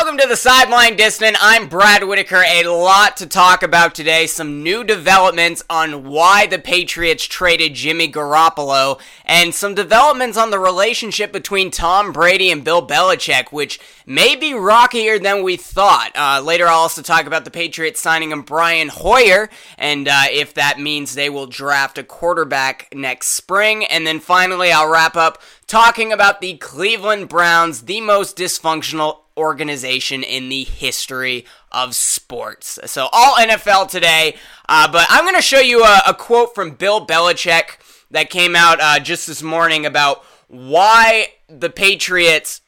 Welcome to the Sideline Distant. I'm Brad Whitaker. A lot to talk about today. Some new developments on why the Patriots traded Jimmy Garoppolo, and some developments on the relationship between Tom Brady and Bill Belichick, which may be rockier than we thought. Uh, later, I'll also talk about the Patriots signing of Brian Hoyer, and uh, if that means they will draft a quarterback next spring. And then finally, I'll wrap up talking about the Cleveland Browns, the most dysfunctional organization in the history of sports. So, all NFL today, uh, but I'm going to show you a, a, quote from Bill Belichick that came out uh, just this morning about why the Patriots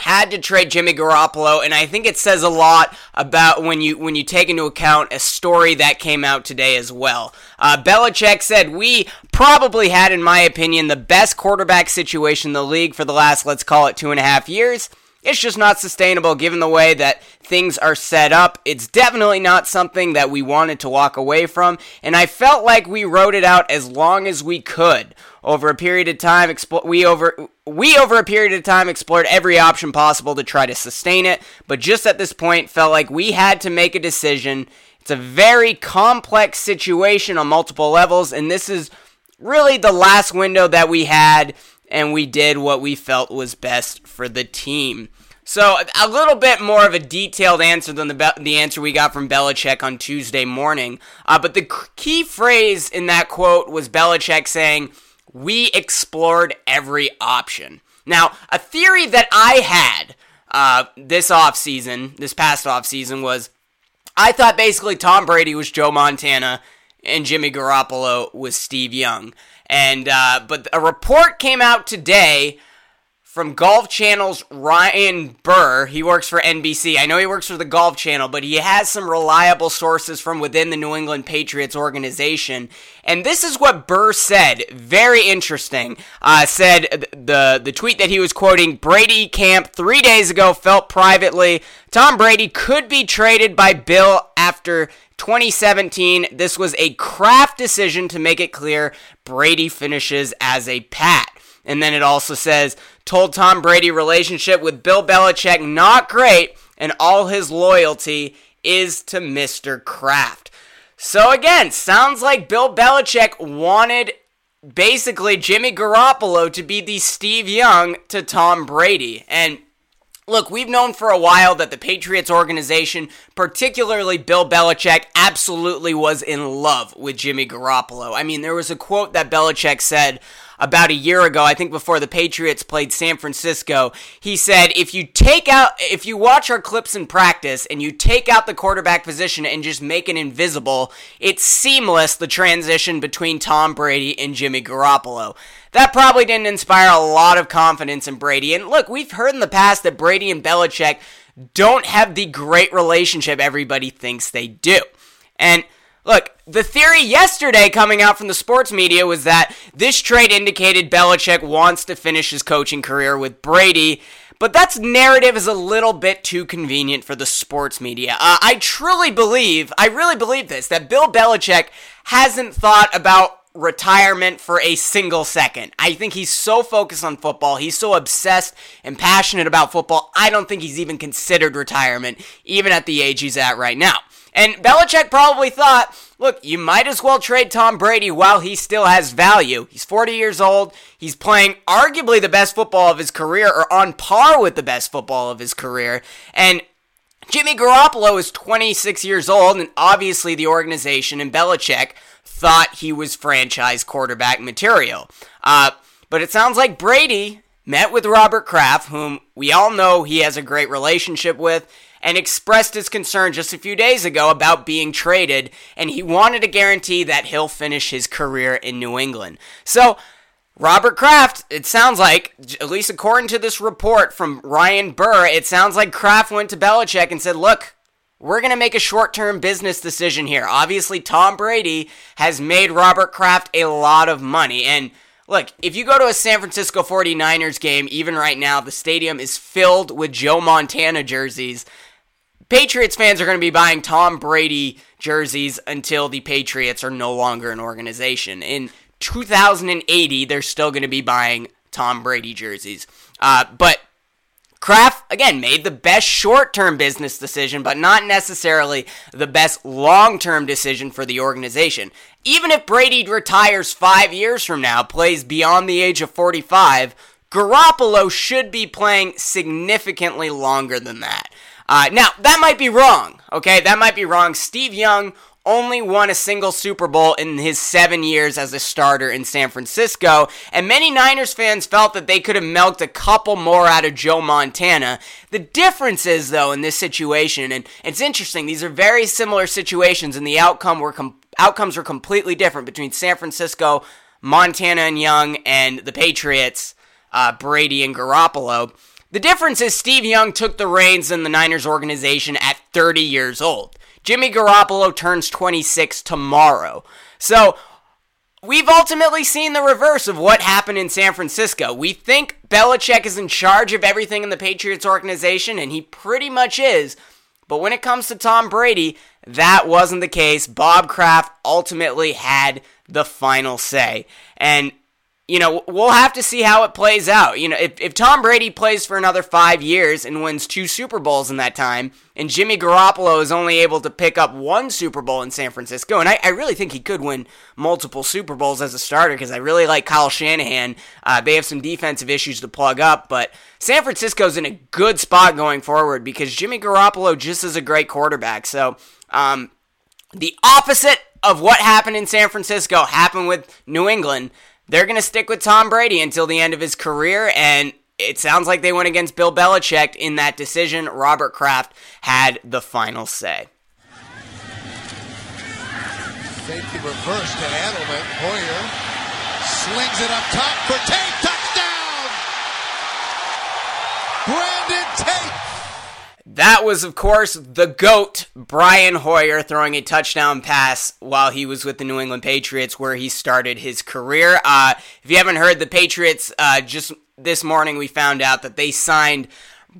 had to trade Jimmy Garoppolo, and I think it says a lot about when you when you take into account a story that came out today as well. Uh, Belichick said we probably had, in my opinion, the best quarterback situation in the league for the last let's call it two and a half years. It's just not sustainable given the way that things are set up. It's definitely not something that we wanted to walk away from, and I felt like we wrote it out as long as we could. Over a period of time, we over we over a period of time explored every option possible to try to sustain it, but just at this point felt like we had to make a decision. It's a very complex situation on multiple levels, and this is really the last window that we had and we did what we felt was best for the team. So a little bit more of a detailed answer than the be- the answer we got from Belichick on Tuesday morning. Uh, but the key phrase in that quote was Belichick saying, "We explored every option." Now, a theory that I had uh, this offseason, this past offseason, was I thought basically Tom Brady was Joe Montana and Jimmy Garoppolo was Steve Young. And uh, but a report came out today from Golf Channel's Ryan Burr. He works for NBC. I know he works for the Golf Channel, but he has some reliable sources from within the New England Patriots organization. And this is what Burr said. Very interesting. Uh, said the the tweet that he was quoting Brady camp three days ago felt privately Tom Brady could be traded by Bill after 2017. This was a Kraft decision to make it clear Brady finishes as a Pat. And then it also says, told Tom Brady relationship with Bill Belichick not great, and all his loyalty is to Mr. Kraft. So again, sounds like Bill Belichick wanted basically Jimmy Garoppolo to be the Steve Young to Tom Brady. And Look, we've known for a while that the Patriots organization, particularly Bill Belichick, absolutely was in love with Jimmy Garoppolo. I mean, there was a quote that Belichick said about a year ago, I think before the Patriots played San Francisco. He said, if you take out, if you watch our clips in practice and you take out the quarterback position and just make it invisible, it's seamless the transition between Tom Brady and Jimmy Garoppolo. That probably didn't inspire a lot of confidence in Brady. And look, we've heard in the past that Brady and Belichick don't have the great relationship everybody thinks they do. And Look, the theory yesterday coming out from the sports media was that this trade indicated Belichick wants to finish his coaching career with Brady, but that narrative is a little bit too convenient for the sports media. Uh, I truly believe, I really believe this, that Bill Belichick hasn't thought about retirement for a single second. I think he's so focused on football. He's so obsessed and passionate about football. I don't think he's even considered retirement, even at the age he's at right now. And Belichick probably thought, look, you might as well trade Tom Brady while he still has value. He's 40 years old. He's playing arguably the best football of his career or on par with the best football of his career. And Jimmy Garoppolo is 26 years old, and obviously the organization and Belichick thought he was franchise quarterback material. Uh, but it sounds like Brady met with Robert Kraft, whom we all know he has a great relationship with and expressed his concern just a few days ago about being traded, and he wanted a guarantee that he'll finish his career in New England. So, Robert Kraft, it sounds like, at least according to this report from Ryan Burr, it sounds like Kraft went to Belichick and said, Look, we're going to make a short term business decision here. Obviously, Tom Brady has made Robert Kraft a lot of money. And look, if you go to a San Francisco 49ers game, even right now, the stadium is filled with Joe Montana jerseys. Patriots fans are going to be buying Tom Brady jerseys until the Patriots are no longer an organization. In 2080, they're still going to be buying Tom Brady jerseys. Uh, but Kraft, again, made the best short term business decision, but not necessarily the best long term decision for the organization. Even if Brady retires five years from now, plays beyond the age of 45, Garoppolo should be playing significantly longer than that. Uh, now, that might be wrong, okay? That might be wrong. Steve Young only won a single Super Bowl in his seven years as a starter in San Francisco, and many Niners fans felt that they could have milked a couple more out of Joe Montana. The difference is, though, in this situation, and it's interesting, these are very similar situations, and the outcome were com- outcomes were completely different between San Francisco, Montana and Young, and the Patriots, uh, Brady and Garoppolo. The difference is Steve Young took the reins in the Niners organization at 30 years old. Jimmy Garoppolo turns 26 tomorrow. So, we've ultimately seen the reverse of what happened in San Francisco. We think Belichick is in charge of everything in the Patriots organization, and he pretty much is. But when it comes to Tom Brady, that wasn't the case. Bob Kraft ultimately had the final say. And you know, we'll have to see how it plays out. You know, if, if Tom Brady plays for another five years and wins two Super Bowls in that time, and Jimmy Garoppolo is only able to pick up one Super Bowl in San Francisco, and I, I really think he could win multiple Super Bowls as a starter because I really like Kyle Shanahan. Uh, they have some defensive issues to plug up, but San Francisco's in a good spot going forward because Jimmy Garoppolo just is a great quarterback. So, um, the opposite of what happened in San Francisco happened with New England they're going to stick with Tom Brady until the end of his career, and it sounds like they went against Bill Belichick in that decision. Robert Kraft had the final say. Safety reverse to Edelman. Hoyer slings it up top for Tate. Touchdown! Tate that was, of course, the GOAT, Brian Hoyer, throwing a touchdown pass while he was with the New England Patriots, where he started his career. Uh, if you haven't heard, the Patriots, uh, just this morning we found out that they signed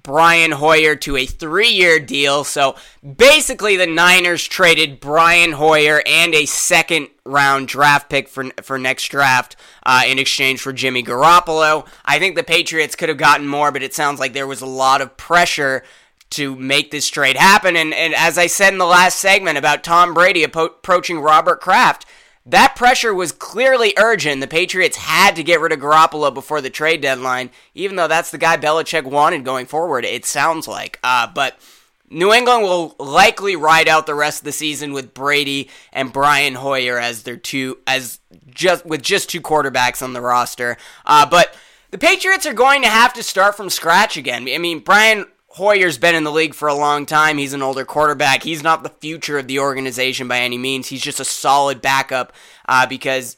Brian Hoyer to a three year deal. So basically, the Niners traded Brian Hoyer and a second round draft pick for, for next draft uh, in exchange for Jimmy Garoppolo. I think the Patriots could have gotten more, but it sounds like there was a lot of pressure to make this trade happen. And, and as I said in the last segment about Tom Brady approaching Robert Kraft, that pressure was clearly urgent. The Patriots had to get rid of Garoppolo before the trade deadline, even though that's the guy Belichick wanted going forward, it sounds like. Uh, but New England will likely ride out the rest of the season with Brady and Brian Hoyer as their two, as just with just two quarterbacks on the roster. Uh, but the Patriots are going to have to start from scratch again. I mean, Brian Hoyer's been in the league for a long time. He's an older quarterback. He's not the future of the organization by any means. He's just a solid backup uh, because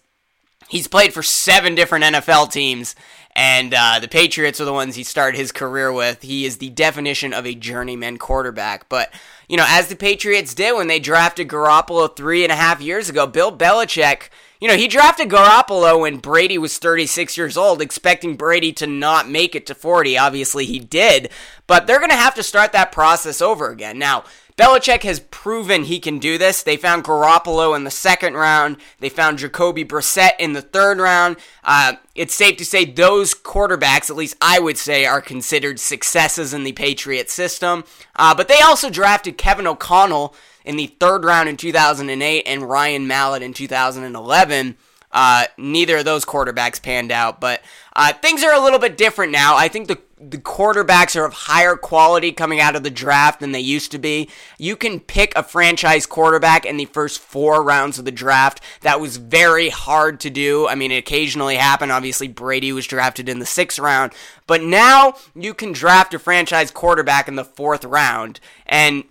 he's played for seven different NFL teams, and uh, the Patriots are the ones he started his career with. He is the definition of a journeyman quarterback. But, you know, as the Patriots did when they drafted Garoppolo three and a half years ago, Bill Belichick you know, he drafted Garoppolo when Brady was 36 years old, expecting Brady to not make it to 40. Obviously, he did, but they're going to have to start that process over again. Now, Belichick has proven he can do this. They found Garoppolo in the second round. They found Jacoby Brissett in the third round. Uh, it's safe to say those quarterbacks, at least I would say, are considered successes in the Patriot system. Uh, but they also drafted Kevin O'Connell in the third round in 2008 and Ryan Mallett in 2011. Uh, neither of those quarterbacks panned out, but uh, things are a little bit different now. I think the the quarterbacks are of higher quality coming out of the draft than they used to be. You can pick a franchise quarterback in the first four rounds of the draft. That was very hard to do. I mean, it occasionally happened. Obviously, Brady was drafted in the sixth round, but now you can draft a franchise quarterback in the fourth round, and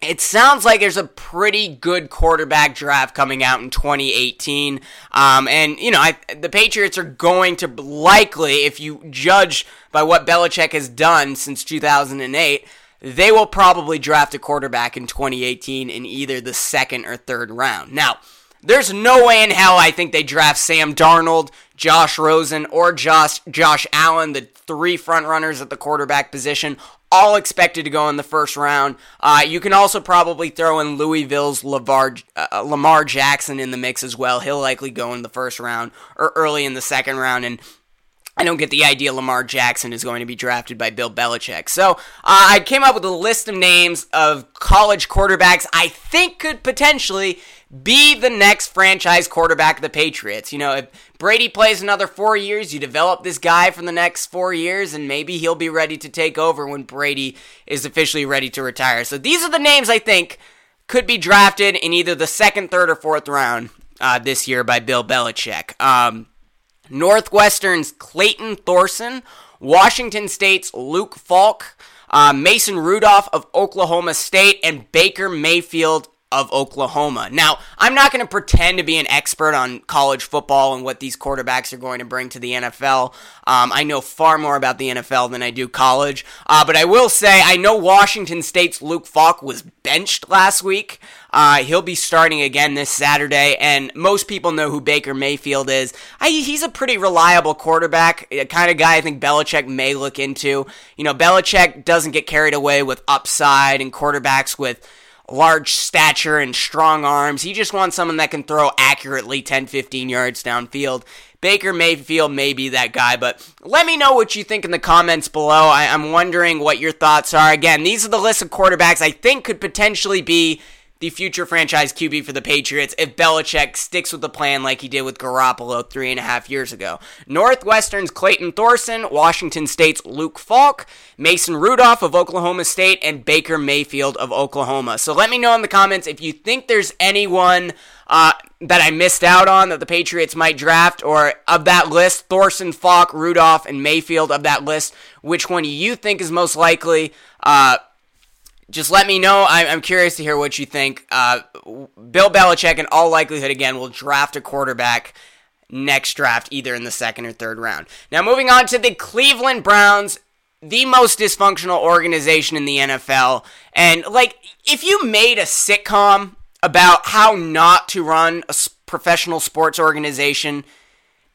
it sounds like there's a pretty good quarterback draft coming out in 2018. Um, and, you know, I, the Patriots are going to likely, if you judge by what Belichick has done since 2008, they will probably draft a quarterback in 2018 in either the second or third round. Now, there's no way in hell I think they draft Sam Darnold, Josh Rosen, or Josh Josh Allen, the three front runners at the quarterback position, all expected to go in the first round. Uh, you can also probably throw in Louisville's LeVar, uh, Lamar Jackson in the mix as well. He'll likely go in the first round or early in the second round. And I don't get the idea Lamar Jackson is going to be drafted by Bill Belichick. So uh, I came up with a list of names of college quarterbacks I think could potentially be the next franchise quarterback of the Patriots. You know, if Brady plays another four years, you develop this guy for the next four years, and maybe he'll be ready to take over when Brady is officially ready to retire. So these are the names I think could be drafted in either the second, third, or fourth round uh, this year by Bill Belichick. Um, Northwestern's Clayton Thorson, Washington State's Luke Falk, uh, Mason Rudolph of Oklahoma State, and Baker Mayfield of Oklahoma. Now, I'm not going to pretend to be an expert on college football and what these quarterbacks are going to bring to the NFL. Um, I know far more about the NFL than I do college. Uh, but I will say, I know Washington State's Luke Falk was benched last week. Uh, he'll be starting again this Saturday, and most people know who Baker Mayfield is. I, he's a pretty reliable quarterback, kind of guy I think Belichick may look into. You know, Belichick doesn't get carried away with upside and quarterbacks with large stature and strong arms. He just wants someone that can throw accurately 10, 15 yards downfield. Baker Mayfield may be that guy, but let me know what you think in the comments below. I, am wondering what your thoughts are. Again, these are the list of quarterbacks I think could potentially be the future franchise QB for the Patriots if Belichick sticks with the plan like he did with Garoppolo three and a half years ago. Northwestern's Clayton Thorson, Washington State's Luke Falk, Mason Rudolph of Oklahoma State, and Baker Mayfield of Oklahoma. So let me know in the comments if you think there's anyone uh, that I missed out on that the Patriots might draft, or of that list, Thorson, Falk, Rudolph, and Mayfield of that list, which one you think is most likely? Uh, just let me know. I'm, curious to hear what you think. Uh, Bill Belichick, in all likelihood, again, will draft a quarterback next draft, either in the second or third round. Now, moving on to the Cleveland Browns, the most dysfunctional organization in the NFL. And, like, if you made a sitcom about how not to run a professional sports organization,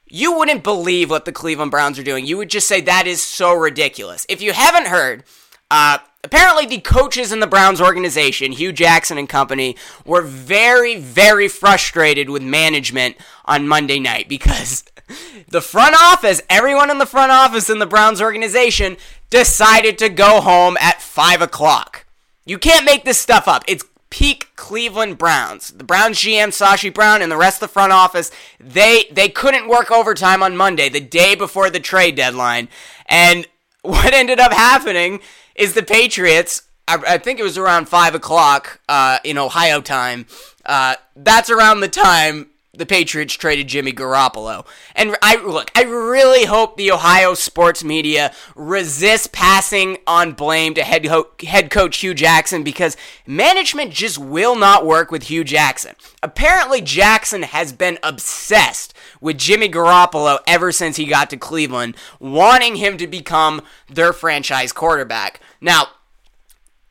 you wouldn't believe what the Cleveland Browns are doing. You would just say that is so ridiculous. If you haven't heard, uh, apparently the coaches in the Browns organization, Hue Jackson and company, were very, very frustrated with management on Monday night because the front office, everyone in the front office in the Browns organization, decided to go home at 5 o'clock. You can't make this stuff up. It's peak Cleveland Browns. The Browns GM Sashi Brown and the rest of the front office, they they couldn't work overtime on Monday, the day before the trade deadline. And what ended up happening is the Patriots. I, I think it was around five o'clock uh, in Ohio time. Uh, that's around the time the Patriots traded Jimmy Garoppolo. And I look, I really hope the Ohio sports media resists passing on blame to head, ho- head coach Hue Jackson because management just will not work with Hue Jackson. Apparently, Jackson has been obsessed with Jimmy Garoppolo ever since he got to Cleveland, wanting him to become their franchise quarterback. Now,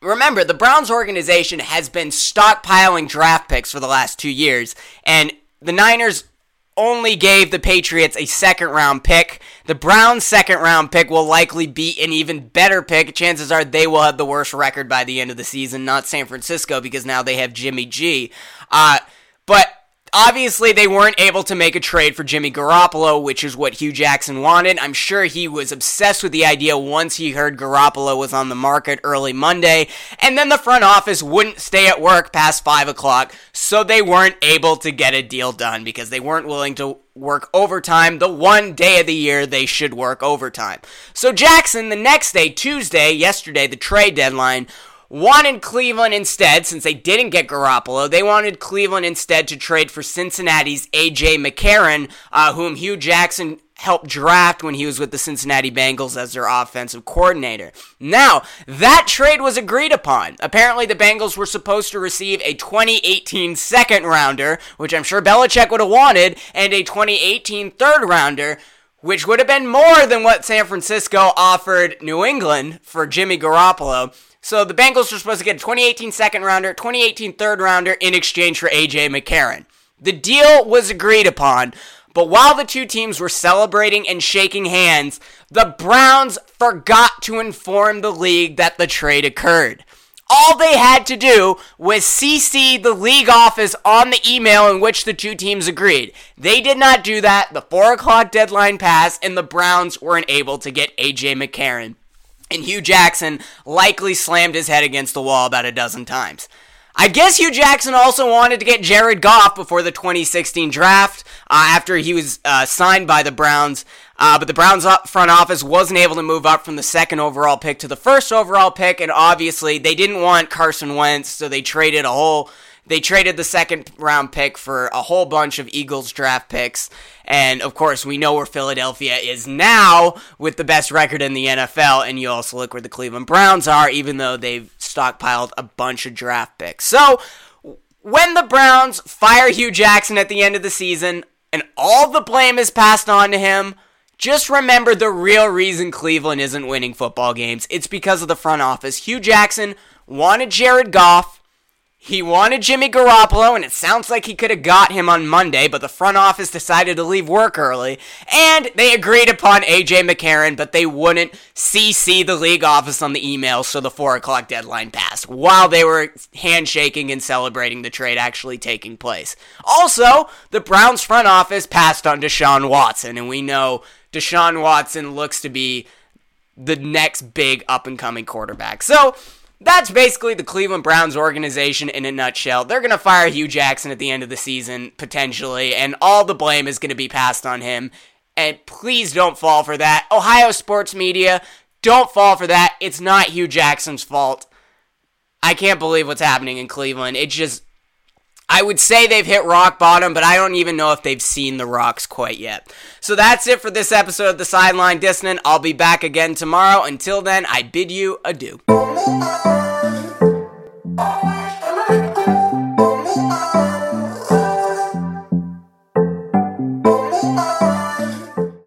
remember, the Browns organization has been stockpiling draft picks for the last two years, and the Niners only gave the Patriots a second round pick. The Browns' second round pick will likely be an even better pick. Chances are they will have the worst record by the end of the season, not San Francisco, because now they have Jimmy G. Uh, but Obviously, they weren't able to make a trade for Jimmy Garoppolo, which is what Hue Jackson wanted. I'm sure he was obsessed with the idea once he heard Garoppolo was on the market early Monday, and then the front office wouldn't stay at work past 5 o'clock, so they weren't able to get a deal done because they weren't willing to work overtime the one day of the year they should work overtime. So Jackson, the next day, Tuesday, yesterday, the trade deadline, wanted Cleveland instead, since they didn't get Garoppolo, they wanted Cleveland instead to trade for Cincinnati's A.J. McCarron, uh, whom Hue Jackson helped draft when he was with the Cincinnati Bengals as their offensive coordinator. Now, that trade was agreed upon. Apparently, the Bengals were supposed to receive a 2018 second rounder, which I'm sure Belichick would have wanted, and a 2018 third rounder which would have been more than what San Francisco offered New England for Jimmy Garoppolo. So the Bengals were supposed to get a 2018 second rounder, 2018 third rounder in exchange for AJ McCarron. The deal was agreed upon, but while the two teams were celebrating and shaking hands, the Browns forgot to inform the league that the trade occurred. all they had to do was CC the league office on the email in which the two teams agreed. They did not do that. The 4 o'clock deadline passed, and the Browns weren't able to get A.J. McCarron. And Hue Jackson likely slammed his head against the wall about a dozen times. I guess Hue Jackson also wanted to get Jared Goff before the 2016 draft uh, after he was uh, signed by the Browns. Uh, but the Browns front office wasn't able to move up from the second overall pick to the first overall pick, and obviously they didn't want Carson Wentz, so they traded a whole they traded the second round pick for a whole bunch of Eagles draft picks. And of course, we know where Philadelphia is now with the best record in the NFL. And you also look where the Cleveland Browns are, even though they've stockpiled a bunch of draft picks. So when the Browns fire Hue Jackson at the end of the season and all the blame is passed on to him, just remember the real reason Cleveland isn't winning football games. It's because of the front office. Hue Jackson wanted Jared Goff. He wanted Jimmy Garoppolo, and it sounds like he could have got him on Monday, but the front office decided to leave work early. And they agreed upon AJ McCarron, but they wouldn't CC the league office on the email, so the 4 o'clock deadline passed while they were handshaking and celebrating the trade actually taking place. Also, the Browns front office passed on Deshaun Watson, and we know Deshaun Watson looks to be the next big up and coming quarterback. So, that's basically the Cleveland Browns organization in a nutshell. They're going to fire Hue Jackson at the end of the season, potentially, and all the blame is going to be passed on him. And please don't fall for that. Ohio sports media, don't fall for that. It's not Hue Jackson's fault. I can't believe what's happening in Cleveland. It's just, I would say they've hit rock bottom, but I don't even know if they've seen the rocks quite yet. So that's it for this episode of the Sideline Dissonant. I'll be back again tomorrow. Until then, I bid you adieu.